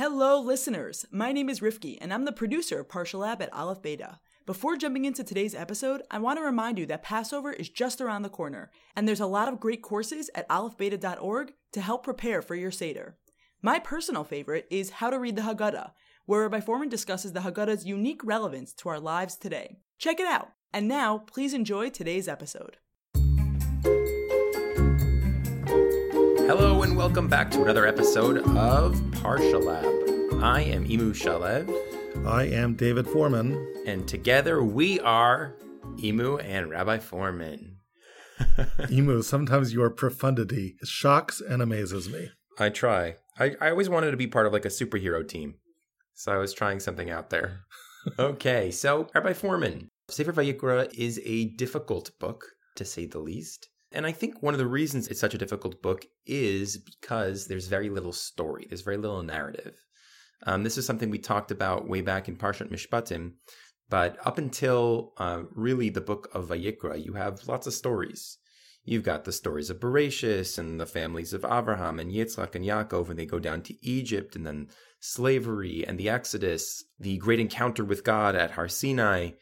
Hello, listeners. My name is Rifki, and I'm the producer of Parsha Lab at Aleph Beta. Before jumping into today's episode, I want to remind you that Passover is just around the corner, and there's a lot of great courses at alephbeta.org to help prepare for your Seder. My personal favorite is How to Read the Haggadah, where Rabbi Fohrman discusses the Haggadah's unique relevance to our lives today. Check it out. And now, please enjoy today's episode. Hello and welcome back to another episode of Parsha Lab. I am Imu Shalev, I am David Fohrman. and together we are Imu and Rabbi Fohrman. Imu, sometimes your profundity shocks and amazes me. I try. I, I always wanted to be part of like a superhero team, so I was trying something out there. okay, so Rabbi Fohrman, Sefer Vayikra is a difficult book, to say the least. And I think one of the reasons it's such a difficult book is because there's very little story, there's very little narrative. Um, this is something we talked about way back in Parshat Mishpatim, but up until uh, really the book of Vayikra, you have lots of stories. You've got the stories of Bereshis and the families of Abraham and Yitzchak and Yaakov, and they go down to Egypt, and then slavery and the Exodus, the great encounter with God at Har Sinai,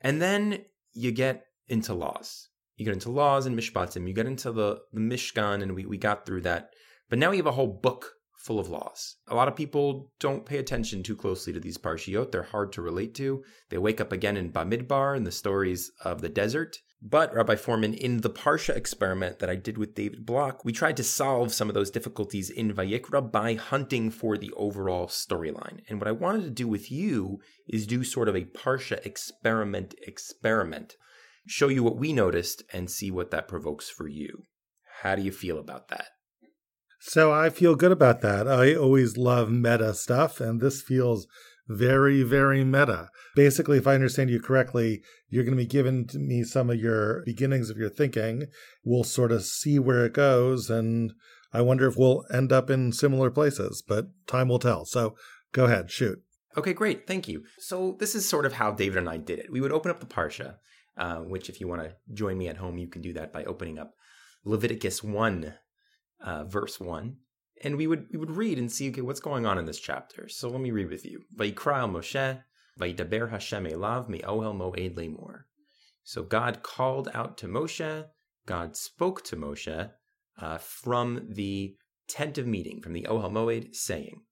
and then you get into laws. You get into laws and mishpatim. You get into the, the Mishkan, and we, we got through that. But now we have a whole book full of laws. A lot of people don't pay attention too closely to these parshiot. They're hard to relate to. They wake up again in Bamidbar and the stories of the desert. But Rabbi Fohrman, in the Parsha experiment that I did with David Block, we tried to solve some of those difficulties in Vayikra by hunting for the overall storyline. And what I wanted to do with you is do sort of a Parsha experiment experiment. Show you what we noticed and see what that provokes for you. How do you feel about that? So I feel good about that. I always love meta stuff, and this feels very, very meta. Basically, if I understand you correctly, you're going to be giving to me some of your beginnings of your thinking. We'll sort of see where it goes, and I wonder if we'll end up in similar places, but time will tell. So go ahead, shoot. Okay, great. Thank you. So, this is sort of how David and I did it. We would open up the Parsha, uh, which, if you want to join me at home, you can do that by opening up Leviticus 1, uh, verse 1. And we would we would read and see okay what's going on in this chapter. So let me read with you. Moshe, Hashem elav moed lemor. So God called out to Moshe. God spoke to Moshe uh, from the tent of meeting, from the ohel moed, saying.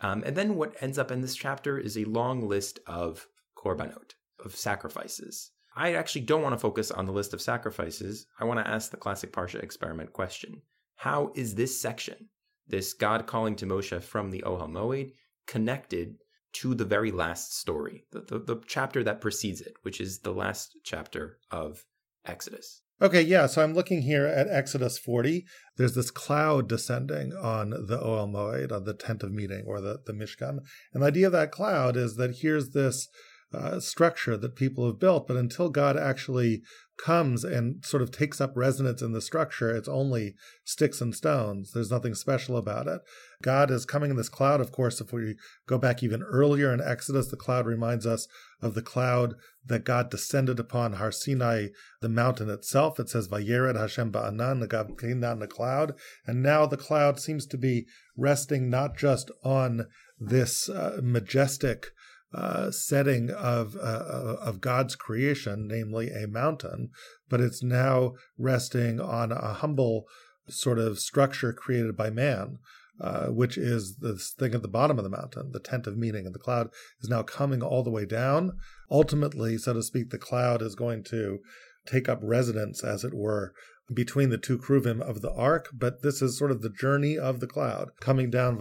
Um, and then what ends up in this chapter is a long list of korbanot, of sacrifices. I actually don't want to focus on the list of sacrifices. I want to ask the classic Parsha experiment question. How is this section, this God calling to Moshe from the Ohel Moed, connected to the very last story, the, the, the chapter that precedes it, which is the last chapter of Exodus? Okay, yeah. So I'm looking here at Exodus 40. There's this cloud descending on the Ohel Moed, on the tent of meeting or the, the Mishkan. And the idea of that cloud is that here's this uh, structure that people have built, but until God actually comes and sort of takes up residence in the structure, it's only sticks and stones. There's nothing special about it. God is coming in this cloud. Of course, if we go back even earlier in Exodus, the cloud reminds us of the cloud that God descended upon Har Sinai, the mountain itself. It says, Vayered Hashem ba'anan, the God came down the cloud. And now the cloud seems to be resting not just on this uh, majestic uh, setting of uh, of God's creation, namely a mountain, but it's now resting on a humble sort of structure created by man, uh, which is this thing at the bottom of the mountain, the tent of meeting, and the cloud is now coming all the way down. Ultimately, so to speak, the cloud is going to take up residence, as it were, between the two kruvim of the ark, but this is sort of the journey of the cloud coming down. At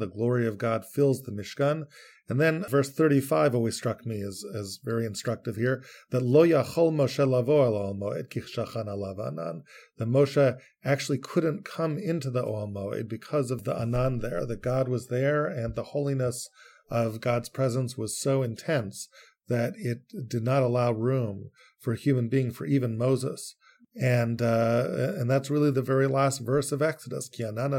the glory of God fills the Mishkan. And then verse 35 always struck me as, as very instructive here, that lo Moshe actually couldn't come into the Ohel because of the anan there, that God was there and the holiness of God's presence was so intense that it did not allow room for a human being, for even Moses. And uh, and that's really the very last verse of Exodus. That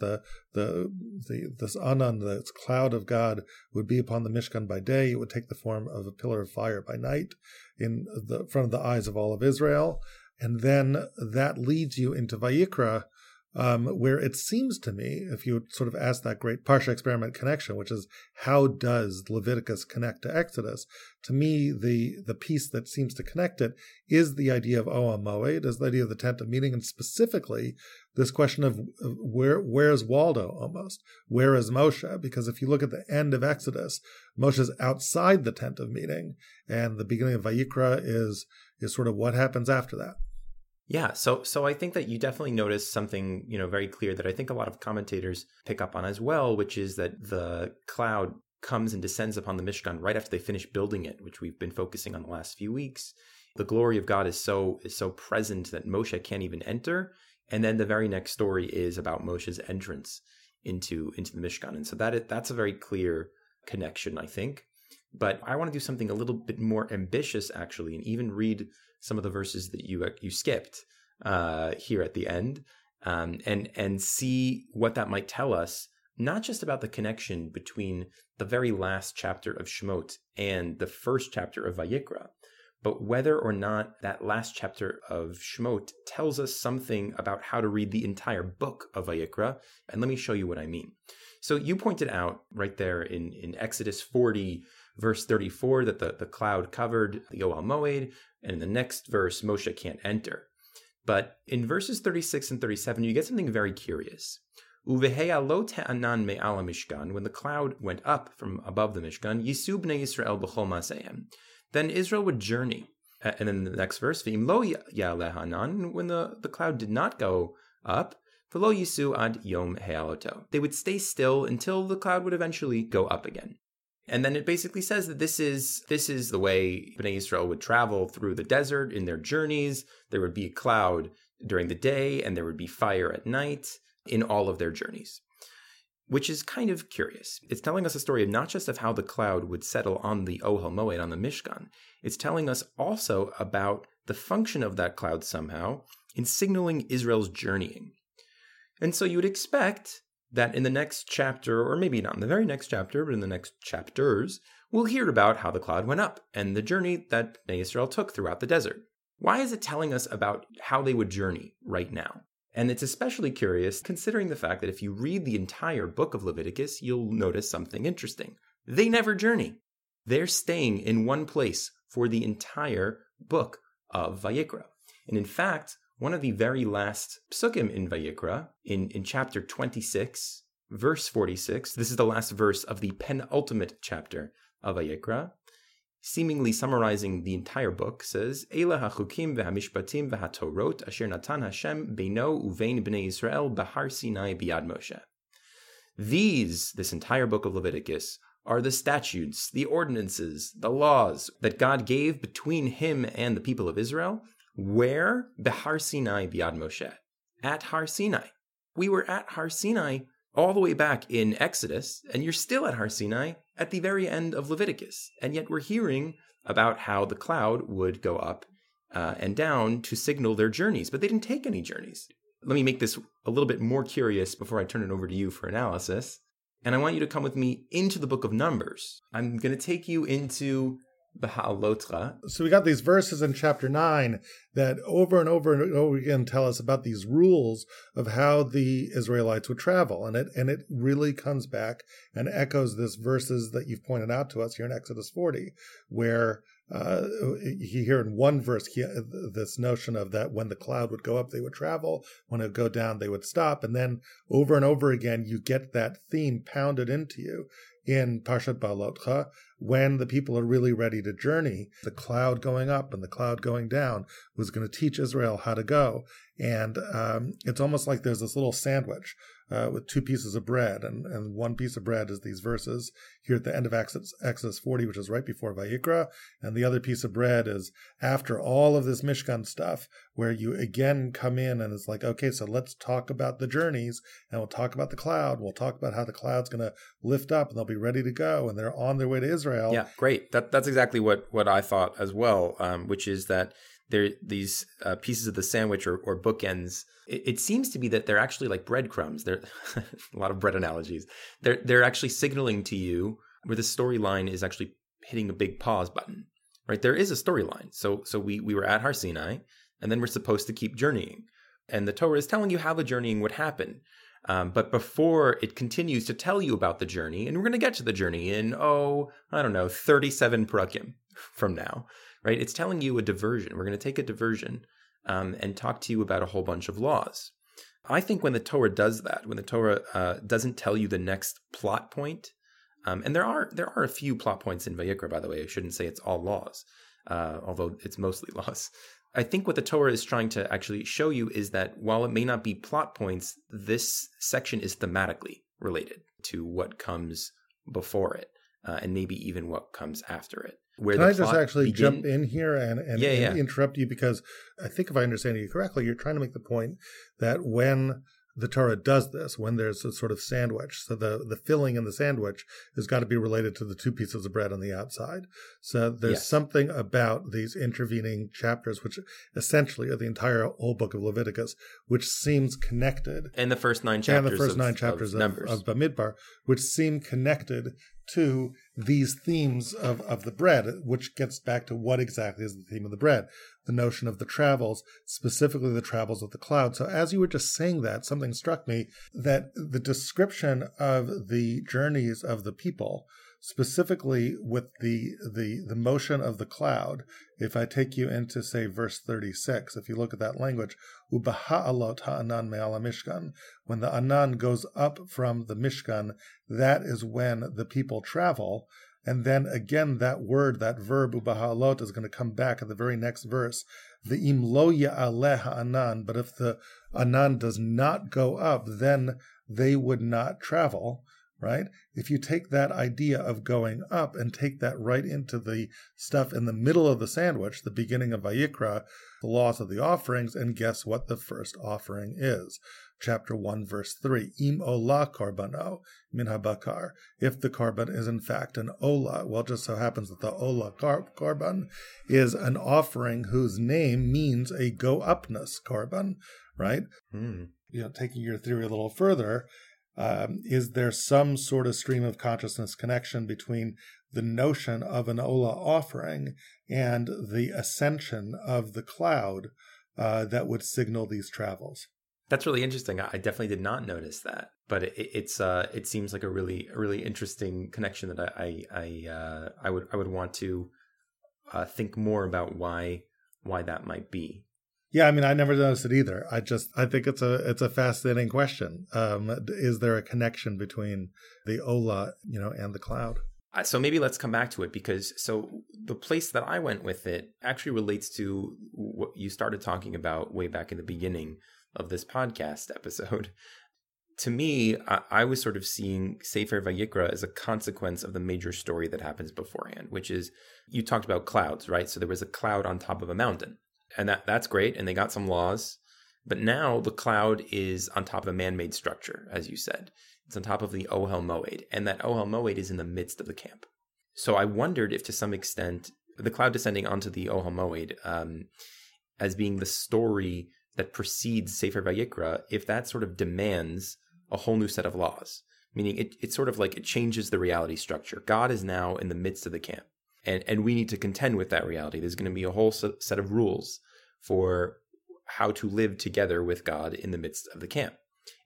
the the the this anan, this cloud of God, would be upon the Mishkan by day. It would take the form of a pillar of fire by night. in the front of the eyes of all of Israel. And then that leads you into Vayikra, um, where it seems to me, if you sort of ask that great Parsha experiment connection, which is how does Leviticus connect to Exodus? To me, the the piece that seems to connect it is the idea of Ohel Moed, is the idea of the tent of meeting, and specifically this question of where where's Waldo almost? Where is Moshe? Because if you look at the end of Exodus, Moshe's outside the tent of meeting, and the beginning of Vayikra is is sort of what happens after that. Yeah, so so I think that you definitely notice something, you know, very clear that I think a lot of commentators pick up on as well, which is that the cloud comes and descends upon the Mishkan right after they finish building it, which we've been focusing on the last few weeks. The glory of God is so is so present that Moshe can't even enter, and then the very next story is about Moshe's entrance into into the Mishkan, and so that that's a very clear connection, I think. But I want to do something a little bit more ambitious, actually, and even read some of the verses that you you skipped uh, here at the end, um, and and see what that might tell us, not just about the connection between the very last chapter of Shemot and the first chapter of Vayikra, but whether or not that last chapter of Shemot tells us something about how to read the entire book of Vayikra. And let me show you what I mean. So you pointed out right there in, in Exodus 40, verse 34, that the, the cloud covered the Ohel Moed, and in the next verse, Moshe can't enter. But in verses 36 and 37, you get something very curious. When the cloud went up from above the Mishkan, Yisub Yisrael b'chol masehem. Then Israel would journey. And then the next verse, V'im lo ya'alehanan, when the, the cloud did not go up, v'lo yisu ad yom he'aloto. They would stay still until the cloud would eventually go up again. And then it basically says that this is this is the way Bnei Israel would travel through the desert in their journeys. There would be a cloud during the day and there would be fire at night in all of their journeys. Which is kind of curious. It's telling us a story of not just of how the cloud would settle on the Ohel Moed, on the Mishkan. It's telling us also about the function of that cloud somehow in signaling Israel's journeying. And so you would expect that in the next chapter, or maybe not in the very next chapter, but in the next chapters, we'll hear about how the cloud went up and the journey that Israel took throughout the desert. Why is it telling us about how they would journey right now? And it's especially curious considering the fact that if you read the entire book of Leviticus, you'll notice something interesting. They never journey. They're staying in one place for the entire book of Vayikra. And in fact, one of the very last psukim in Vayikra, in, in chapter 26, verse 46, this is the last verse of the penultimate chapter of Vayikra, seemingly summarizing the entire book, says, Eila hachukim v'hamishpatim v'hatorot asher natan Hashem beino uvein b'nei Yisrael bahar Sinai biad Moshe. These, this entire book of Leviticus, are the statutes, the ordinances, the laws that God gave between him and the people of Israel where? Behar Sinai biad Moshe. At Har Sinai. We were at Har Sinai all the way back in Exodus, and you're still at Har Sinai at the very end of Leviticus. And yet we're hearing about how the cloud would go up uh, and down to signal their journeys, but they didn't take any journeys. Let me make this a little bit more curious before I turn it over to you for analysis. And I want you to come with me into the book of Numbers. I'm going to take you into so we got these verses in chapter 9 that over and over and over again tell us about these rules of how the Israelites would travel. And it and it really comes back and echoes this verses that you've pointed out to us here in Exodus 40, where uh, you hear in one verse he, this notion of that when the cloud would go up, they would travel. When it would go down, they would stop. And then over and over again, you get that theme pounded into you in Parshat Beha'alotcha, when the people are really ready to journey, the cloud going up and the cloud going down was going to teach Israel how to go. And um, it's almost like there's this little sandwich uh, with two pieces of bread, and, and one piece of bread is these verses here at the end of Exodus, Exodus 40, which is right before Vayikra, and the other piece of bread is after all of this Mishkan stuff, where you again come in and it's like, okay, so let's talk about the journeys, and we'll talk about the cloud, we'll talk about how the cloud's going to lift up, and they'll be ready to go, and they're on their way to Israel. Yeah, great. That that's exactly what what I thought as well, um, which is that these uh, pieces of the sandwich or, or bookends it, it, seems to be that they're actually like breadcrumbs they're a lot of bread analogies they're they're actually signaling to you where the storyline is actually hitting a big pause button right? There is a storyline. So so we we were at Har Sinai, and then we're supposed to keep journeying, and the Torah is telling you how the journeying would happen. Um, but before it continues to tell you about the journey, and we're going to get to the journey in oh I don't know 37 prakim from now, right? It's telling you a diversion. We're going to take a diversion um, and talk to you about a whole bunch of laws. I think when the Torah does that, when the Torah uh, doesn't tell you the next plot point, um, and there are there are a few plot points in Vayikra, by the way. I shouldn't say it's all laws, uh, although it's mostly laws. I think what the Torah is trying to actually show you is that while it may not be plot points, this section is thematically related to what comes before it, uh, and maybe even what comes after it. Where Can I just actually begin... jump in here and, and, yeah, and yeah. interrupt you because I think if I understand you correctly, you're trying to make the point that when the Torah does this when there's a sort of sandwich. So the, the filling in the sandwich has got to be related to the two pieces of bread on the outside. So there's yes. something about these intervening chapters, which essentially are the entire whole book of Leviticus, which seems connected. And the first nine chapters. And the first of, nine chapters of, of, of Bamidbar, which seem connected to these themes of, of the bread, which gets back to what exactly is the theme of the bread, the notion of the travels, specifically the travels of the cloud. So as you were just saying that, something struck me that the description of the journeys of the people specifically with the the the motion of the cloud if i take you into say verse 36 if you look at that language ubaha'alot ha'anan me'ala mishkan when the anan goes up from the mishkan that is when the people travel and then again that word that verb ubaha'alot is going to come back in the very next verse. The im lo ya'aleh ha'anan but if the anan does not go up then they would not travel right? If you take that idea of going up and take that right into the stuff in the middle of the sandwich, the beginning of Vayikra, the laws of the offerings, and guess what the first offering is? Chapter 1, verse 3. Im ola karbano min habakar. If the korban is in fact an ola, well, just so happens that the ola car- korban is an offering whose name means a go upness korban, right? Hmm. You know, taking your theory a little further, um, is there some sort of stream of consciousness connection between the notion of an Ola offering and the ascension of the cloud uh, that would signal these travels? That's really interesting. I definitely did not notice that, but it, it's uh, it seems like a really a really interesting connection that I I I, uh, I would I would want to uh, think more about why why that might be. Yeah, I mean, I never noticed it either. I just I think it's a it's a fascinating question. Um, is there a connection between the Ola, you know, and the cloud? Uh, so maybe let's come back to it because so the place that I went with it actually relates to what you started talking about way back in the beginning of this podcast episode. to me, I, I was sort of seeing Sefer Vayikra as a consequence of the major story that happens beforehand, which is you talked about clouds, right? So there was a cloud on top of a mountain and that that's great. And they got some laws, but now the cloud is on top of a man-made structure, as you said. It's on top of the Ohel Moed, and that Ohel Moed is in the midst of the camp. So I wondered if, to some extent, the cloud descending onto the Ohel Moed um, as being the story that precedes Sefer Vayikra, if that sort of demands a whole new set of laws, meaning it, it's sort of like it changes the reality structure. God is now in the midst of the camp and and we need to contend with that reality. There's going to be a whole set of rules for how to live together with God in the midst of the camp.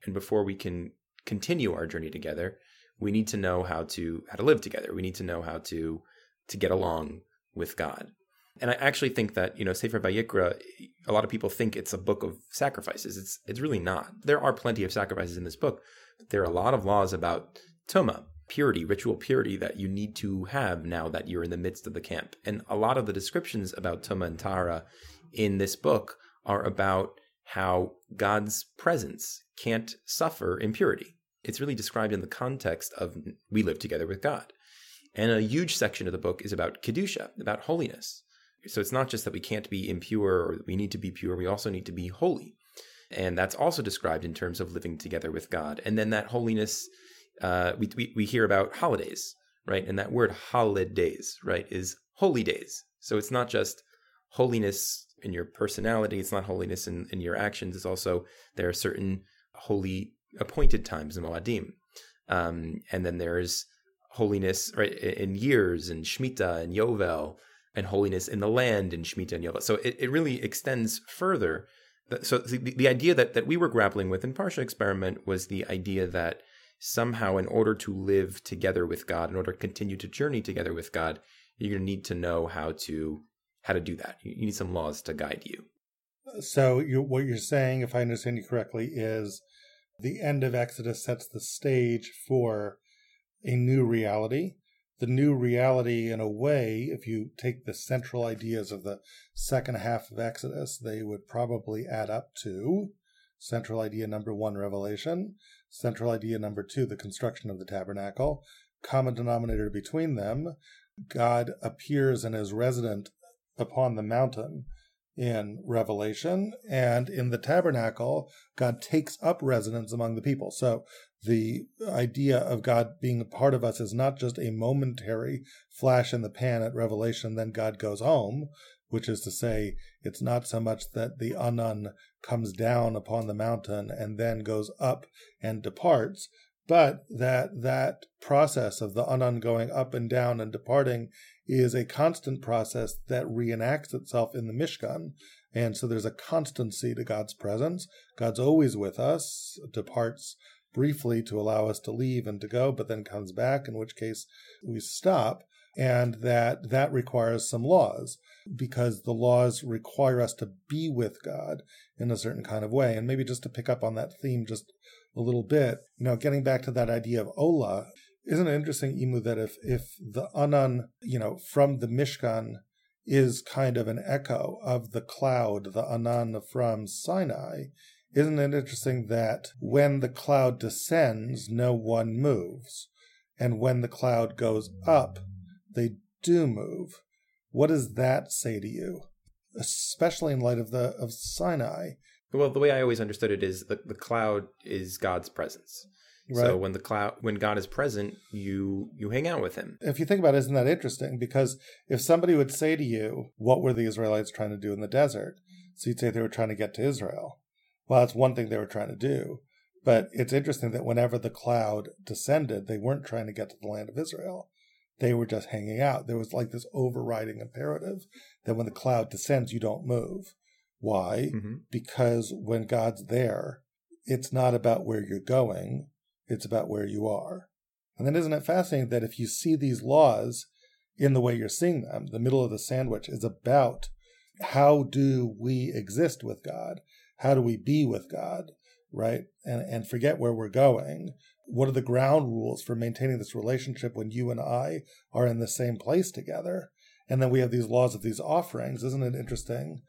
And before we can continue our journey together, we need to know how to how to live together. We need to know how to to get along with God. And I actually think that you know Sefer Vayikra, a lot of people think it's a book of sacrifices. It's it's really not. There are plenty of sacrifices in this book. But there are a lot of laws about tuma, purity, ritual purity that you need to have now that you're in the midst of the camp. And a lot of the descriptions about Tuma and Tahara in this book are about how God's presence can't suffer impurity. It's really described in the context of we live together with God. And a huge section of the book is about Kedusha, about holiness. So it's not just that we can't be impure or we need to be pure, we also need to be holy. And that's also described in terms of living together with God. And then that holiness uh, we, we, we hear about holidays, right? And that word holidays, right, is holy days. So it's not just holiness in your personality, it's not holiness in, in your actions. It's also there are certain holy appointed times Moadim. Um, and then there's holiness right in years and Shemitah and Yovel. and holiness in the land in Shemitah and Yovel. So it, it really extends further. So the, the idea that, that we were grappling with in Parsha Experiment was the idea that somehow in order to live together with God, in order to continue to journey together with God, you're going to need to know how to how to do that. You need some laws to guide you. So you, what you're saying, if I understand you correctly, is the end of Exodus sets the stage for a new reality. The new reality, in a way, if you take the central ideas of the second half of Exodus, they would probably add up to central idea number one, revelation, central idea number two, the construction of the tabernacle, common denominator between them, God appears and is resident upon the mountain in Revelation, and in the tabernacle, God takes up residence among the people. So the idea of God being a part of us is not just a momentary flash in the pan at Revelation, then God goes home, which is to say, it's not so much that the Anan comes down upon the mountain and then goes up and departs, but that that process of the Anan going up and down and departing is a constant process that reenacts itself in the Mishkan. And so there's a constancy to God's presence. God's always with us, departs briefly to allow us to leave and to go, but then comes back, in which case we stop. And that that requires some laws because the laws require us to be with God in a certain kind of way. And maybe just to pick up on that theme just a little bit, you know, getting back to that idea of Ola, isn't it interesting, Imu, that if if the Anan, you know, from the Mishkan is kind of an echo of the cloud, the Anan from Sinai, isn't it interesting that when the cloud descends, no one moves, and when the cloud goes up, they do move? What does that say to you, especially in light of the of Sinai? Well, the way I always understood it is that the cloud is God's presence. Right. So when the cloud, when God is present, you you hang out with Him. If you think about it, isn't that interesting? Because if somebody would say to you, "What were the Israelites trying to do in the desert?" So you'd say they were trying to get to Israel. Well, that's one thing they were trying to do. But it's interesting that whenever the cloud descended, they weren't trying to get to the land of Israel. They were just hanging out. There was like this overriding imperative that when the cloud descends, you don't move. Why? Mm-hmm. Because when God's there, it's not about where you're going, it's about where you are. And then isn't it fascinating that if you see these laws in the way you're seeing them, the middle of the sandwich is about how do we exist with God? How do we be with God? Right? And and forget where we're going. What are the ground rules for maintaining this relationship when you and I are in the same place together? And then we have these laws of these offerings. Isn't it interesting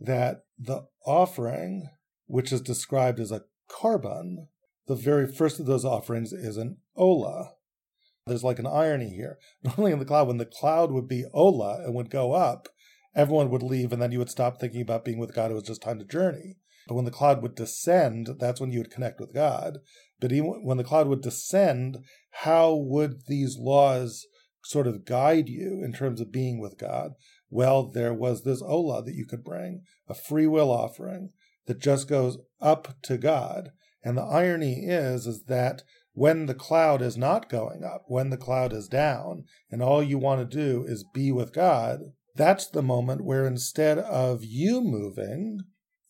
that the offering, which is described as a korban, the very first of those offerings is an ola. There's like an irony here. Normally in the cloud, when the cloud would be ola and would go up, everyone would leave and then you would stop thinking about being with God. It was just time to journey. But when the cloud would descend, that's when you would connect with God. But even when the cloud would descend, how would these laws sort of guide you in terms of being with God? Well, there was this Ola that you could bring, a free will offering that just goes up to God. And the irony is, is that when the cloud is not going up, when the cloud is down, and all you want to do is be with God, that's the moment where instead of you moving,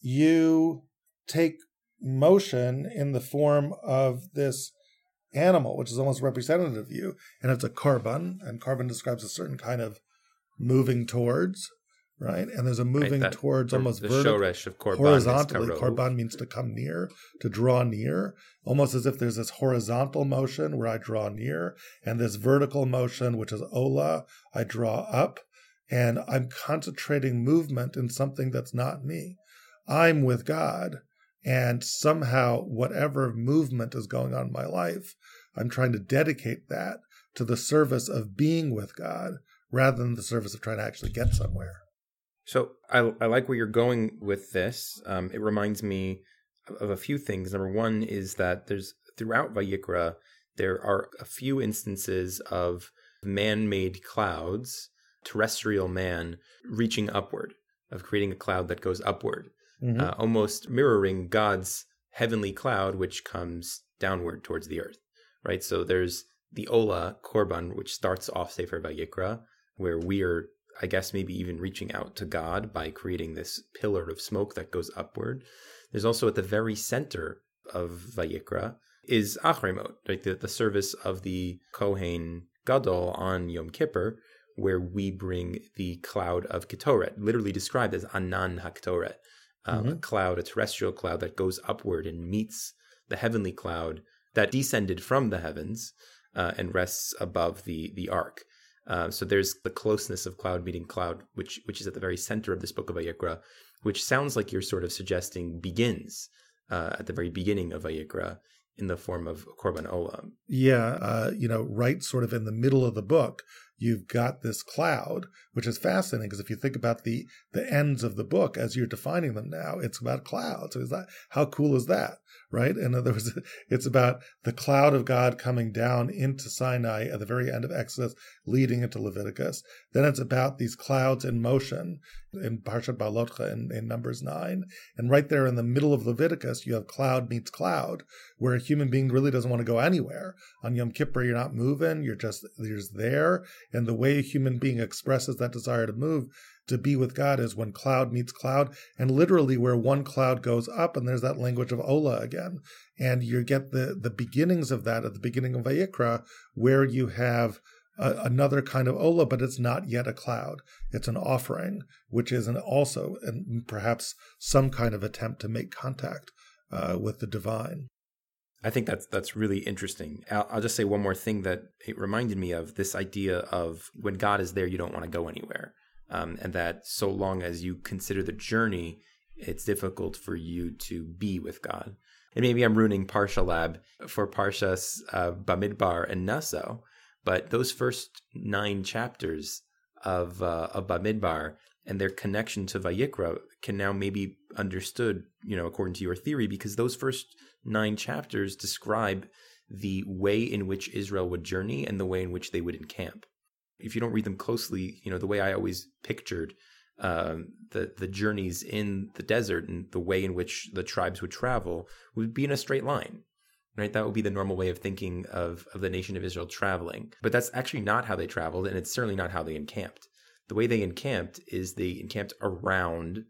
you take motion in the form of this animal, which is almost representative of you. And it's a korban, and korban describes a certain kind of moving towards right? And there's a moving right, that, towards almost the vertical, horizontally. Korban means to come near, to draw near, almost as if there's this horizontal motion where I draw near, and this vertical motion, which is ola, I draw up, and I'm concentrating movement in something that's not me. I'm with God, and somehow whatever movement is going on in my life, I'm trying to dedicate that to the service of being with God rather than the service of trying to actually get somewhere. So I, I like where you're going with this. Um, it reminds me of a few things. Number one is that there's throughout Vayikra, there are a few instances of man made clouds, terrestrial man reaching upward, of creating a cloud that goes upward, mm-hmm. uh, almost mirroring God's heavenly cloud, which comes downward towards the earth, right? So there's the Ola Korban, which starts off Sefer Vayikra, where we are I guess maybe even reaching out to God by creating this pillar of smoke that goes upward. There's also at the very center of Vayikra is Acharei Mot, right? The, the service of the Kohen Gadol on Yom Kippur, where we bring the cloud of Ketoret, literally described as Anan HaKetoret, um, mm-hmm. a cloud, a terrestrial cloud that goes upward and meets the heavenly cloud that descended from the heavens uh, and rests above the the ark. Uh, so there's the closeness of cloud meeting cloud, which which is at the very center of this book of Vayikra, which sounds like you're sort of suggesting begins uh, at the very beginning of Vayikra in the form of Korban Olam. Yeah, uh, you know, right sort of in the middle of the book, you've got this cloud, which is fascinating because if you think about the the ends of the book as you're defining them now, it's about clouds. So is that how cool is that? Right? In other words, it's about the cloud of God coming down into Sinai at the very end of Exodus, leading into Leviticus. Then it's about these clouds in motion in Parshat Beha'alotcha in, in Numbers 9. And right there in the middle of Leviticus, you have cloud meets cloud, where a human being really doesn't want to go anywhere. On Yom Kippur, you're not moving, you're just, you're just there and the way a human being expresses that desire to move to be with God is when cloud meets cloud, and literally where one cloud goes up, and there's that language of Ola again. And you get the, the beginnings of that at the beginning of Vayikra, where you have a, another kind of Ola, but it's not yet a cloud. It's an offering, which is an also and perhaps some kind of attempt to make contact uh, with the divine. I think that's that's really interesting. I'll, I'll, just say one more thing that it reminded me of this idea of when God is there, you don't want to go anywhere, um, and that so long as you consider the journey, it's difficult for you to be with God. And maybe I'm ruining Parsha Lab for Parshas uh, Bamidbar and Naso, but those first nine chapters of uh, of Bamidbar and their connection to Vayikra can now maybe understood, you know, according to your theory, because those first nine chapters describe the way in which Israel would journey and the way in which they would encamp. If you don't read them closely, you know, the way I always pictured um, the the journeys in the desert and the way in which the tribes would travel would be in a straight line. Right? That would be the normal way of thinking of, of the nation of Israel traveling. But that's actually not how they traveled, and it's certainly not how they encamped. The way they encamped is they encamped around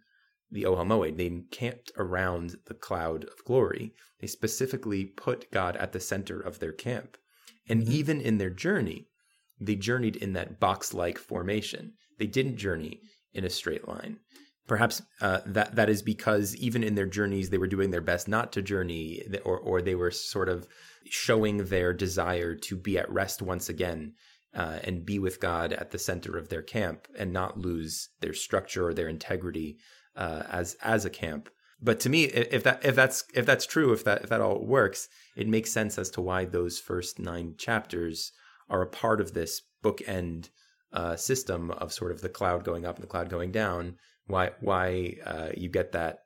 the Ohel Moed. They encamped around the cloud of glory. They specifically put God at the center of their camp. And mm-hmm. even in their journey, they journeyed in that box like formation. They didn't journey in a straight line. Perhaps uh, that that is because even in their journeys, they were doing their best not to journey, or or they were sort of showing their desire to be at rest once again uh, and be with God at the center of their camp and not lose their structure or their integrity uh, as as a camp. But to me, if that if that's if that's true, if that if that all works, it makes sense as to why those first nine chapters are a part of this bookend uh, system of sort of the cloud going up and the cloud going down. Why why uh, you get that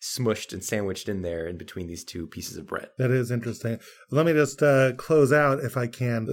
smushed and sandwiched in there in between these two pieces of bread. That is interesting. Let me just uh, close out, if I can,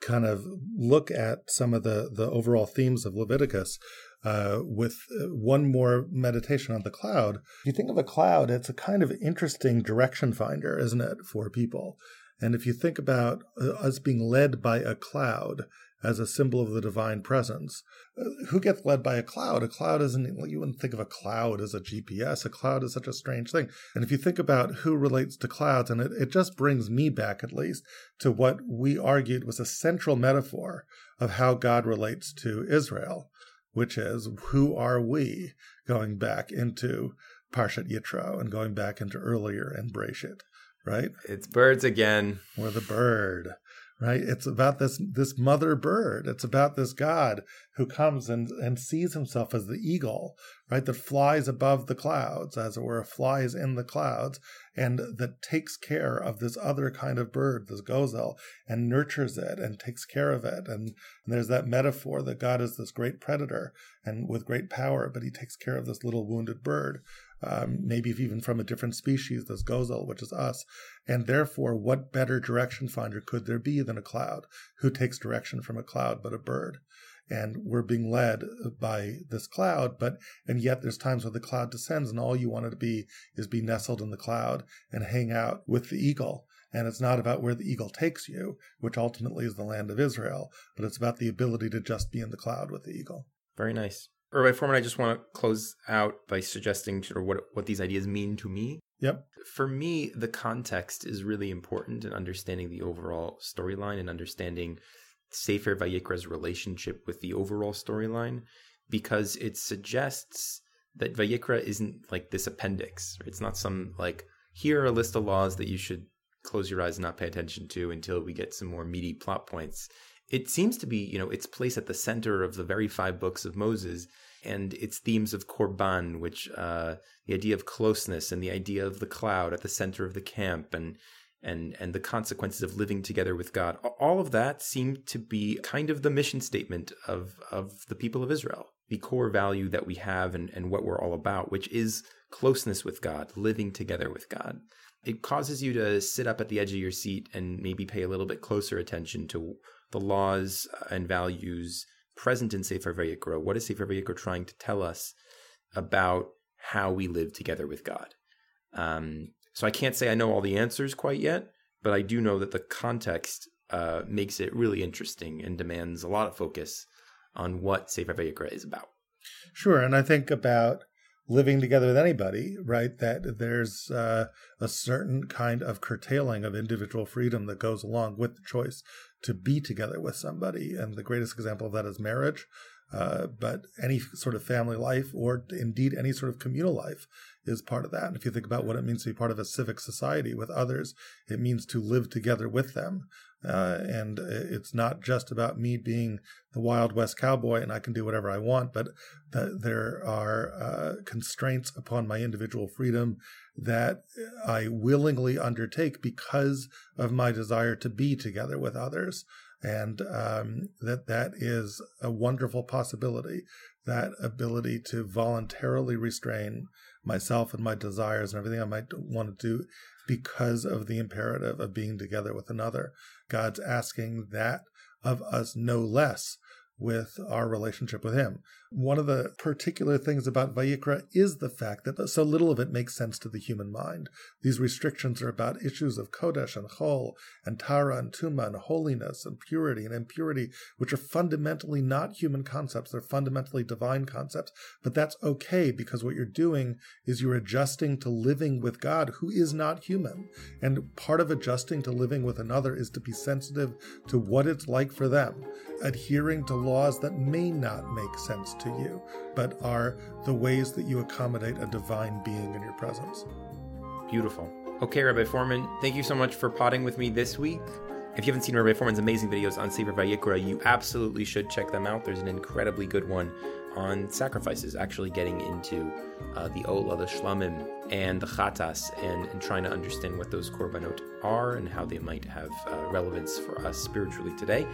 kind of look at some of the the overall themes of Leviticus uh, with uh, one more meditation on the cloud. If you think of a cloud, it's a kind of interesting direction finder, isn't it, for people? And if you think about uh, us being led by a cloud as a symbol of the divine presence, uh, who gets led by a cloud? A cloud isn't, you wouldn't think of a cloud as a GPS. A cloud is such a strange thing. And if you think about who relates to clouds, and it, it just brings me back at least to what we argued was a central metaphor of how God relates to Israel which is who are we going back into Parshat Yitro and going back into earlier in Breshit, right? It's birds again. We're the bird right? It's about this this mother bird. It's about this God who comes and, and sees himself as the eagle, right? That flies above the clouds, as it were, flies in the clouds, and that takes care of this other kind of bird, this gozel, and nurtures it and takes care of it. And, and there's that metaphor that God is this great predator and with great power, but he takes care of this little wounded bird um, maybe even from a different species, this gozel, which is us. And therefore, what better direction finder could there be than a cloud? Who takes direction from a cloud but a bird? And we're being led by this cloud, but and yet there's times where the cloud descends, and all you want to be is be nestled in the cloud and hang out with the eagle. And it's not about where the eagle takes you, which ultimately is the land of Israel, but it's about the ability to just be in the cloud with the eagle. Very nice. Rabbi Fohrman, I just want to close out by suggesting sort of what, what these ideas mean to me. Yep. For me, the context is really important in understanding the overall storyline and understanding Sefer Vayikra's relationship with the overall storyline because it suggests that Vayikra isn't like this appendix. It's not some like, here are a list of laws that you should close your eyes and not pay attention to until we get some more meaty plot points. It seems to be, you know, its place at the center of the very five books of Moses and its themes of korban, which uh, the idea of closeness and the idea of the cloud at the center of the camp and and and the consequences of living together with God. All of that seemed to be kind of the mission statement of of the people of Israel, the core value that we have and, and what we're all about, which is closeness with God, living together with God. It causes you to sit up at the edge of your seat and maybe pay a little bit closer attention to the laws and values present in Sefer Vayikra. What is Sefer Vayikra trying to tell us about how we live together with God? Um, so I can't say I know all the answers quite yet, but I do know that the context uh, makes it really interesting and demands a lot of focus on what Sefer Vayikra is about. Sure, and I think about living together with anybody, right? That there's uh, a certain kind of curtailing of individual freedom that goes along with the choice to be together with somebody. And the greatest example of that is marriage. Uh, but any sort of family life, or indeed any sort of communal life, is part of that. And if you think about what it means to be part of a civic society with others, it means to live together with them. Uh, and it's not just about me being the Wild West cowboy and I can do whatever I want, but that there are uh, constraints upon my individual freedom that I willingly undertake because of my desire to be together with others. And um, that that is a wonderful possibility that ability to voluntarily restrain myself and my desires and everything i might want to do because of the imperative of being together with another god's asking that of us no less with our relationship with him one of the particular things about Vayikra is the fact that so little of it makes sense to the human mind. These restrictions are about issues of Kodesh and Chol and Tahara and Tuma and holiness and purity and impurity, which are fundamentally not human concepts. They're fundamentally divine concepts. But that's okay because what you're doing is you're adjusting to living with God, who is not human. And part of adjusting to living with another is to be sensitive to what it's like for them, adhering to laws that may not make sense to you, but are the ways that you accommodate a divine being in your presence. Beautiful. Okay, Rabbi Fohrman, thank you so much for potting with me this week. If you haven't seen Rabbi Fohrman's amazing videos on Sefer Vayikra, you absolutely should check them out. There's an incredibly good one on sacrifices, actually getting into uh, the Ola, the Shlamim, and the Chatas, and, and, trying to understand what those korbanot are and how they might have uh, relevance for us spiritually today.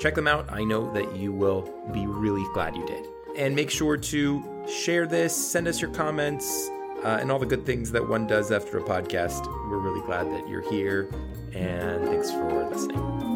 Check them out. I know that you will be really glad you did. And make sure to share this, send us your comments, uh, and all the good things that one does after a podcast. We're really glad that you're here, and thanks for listening.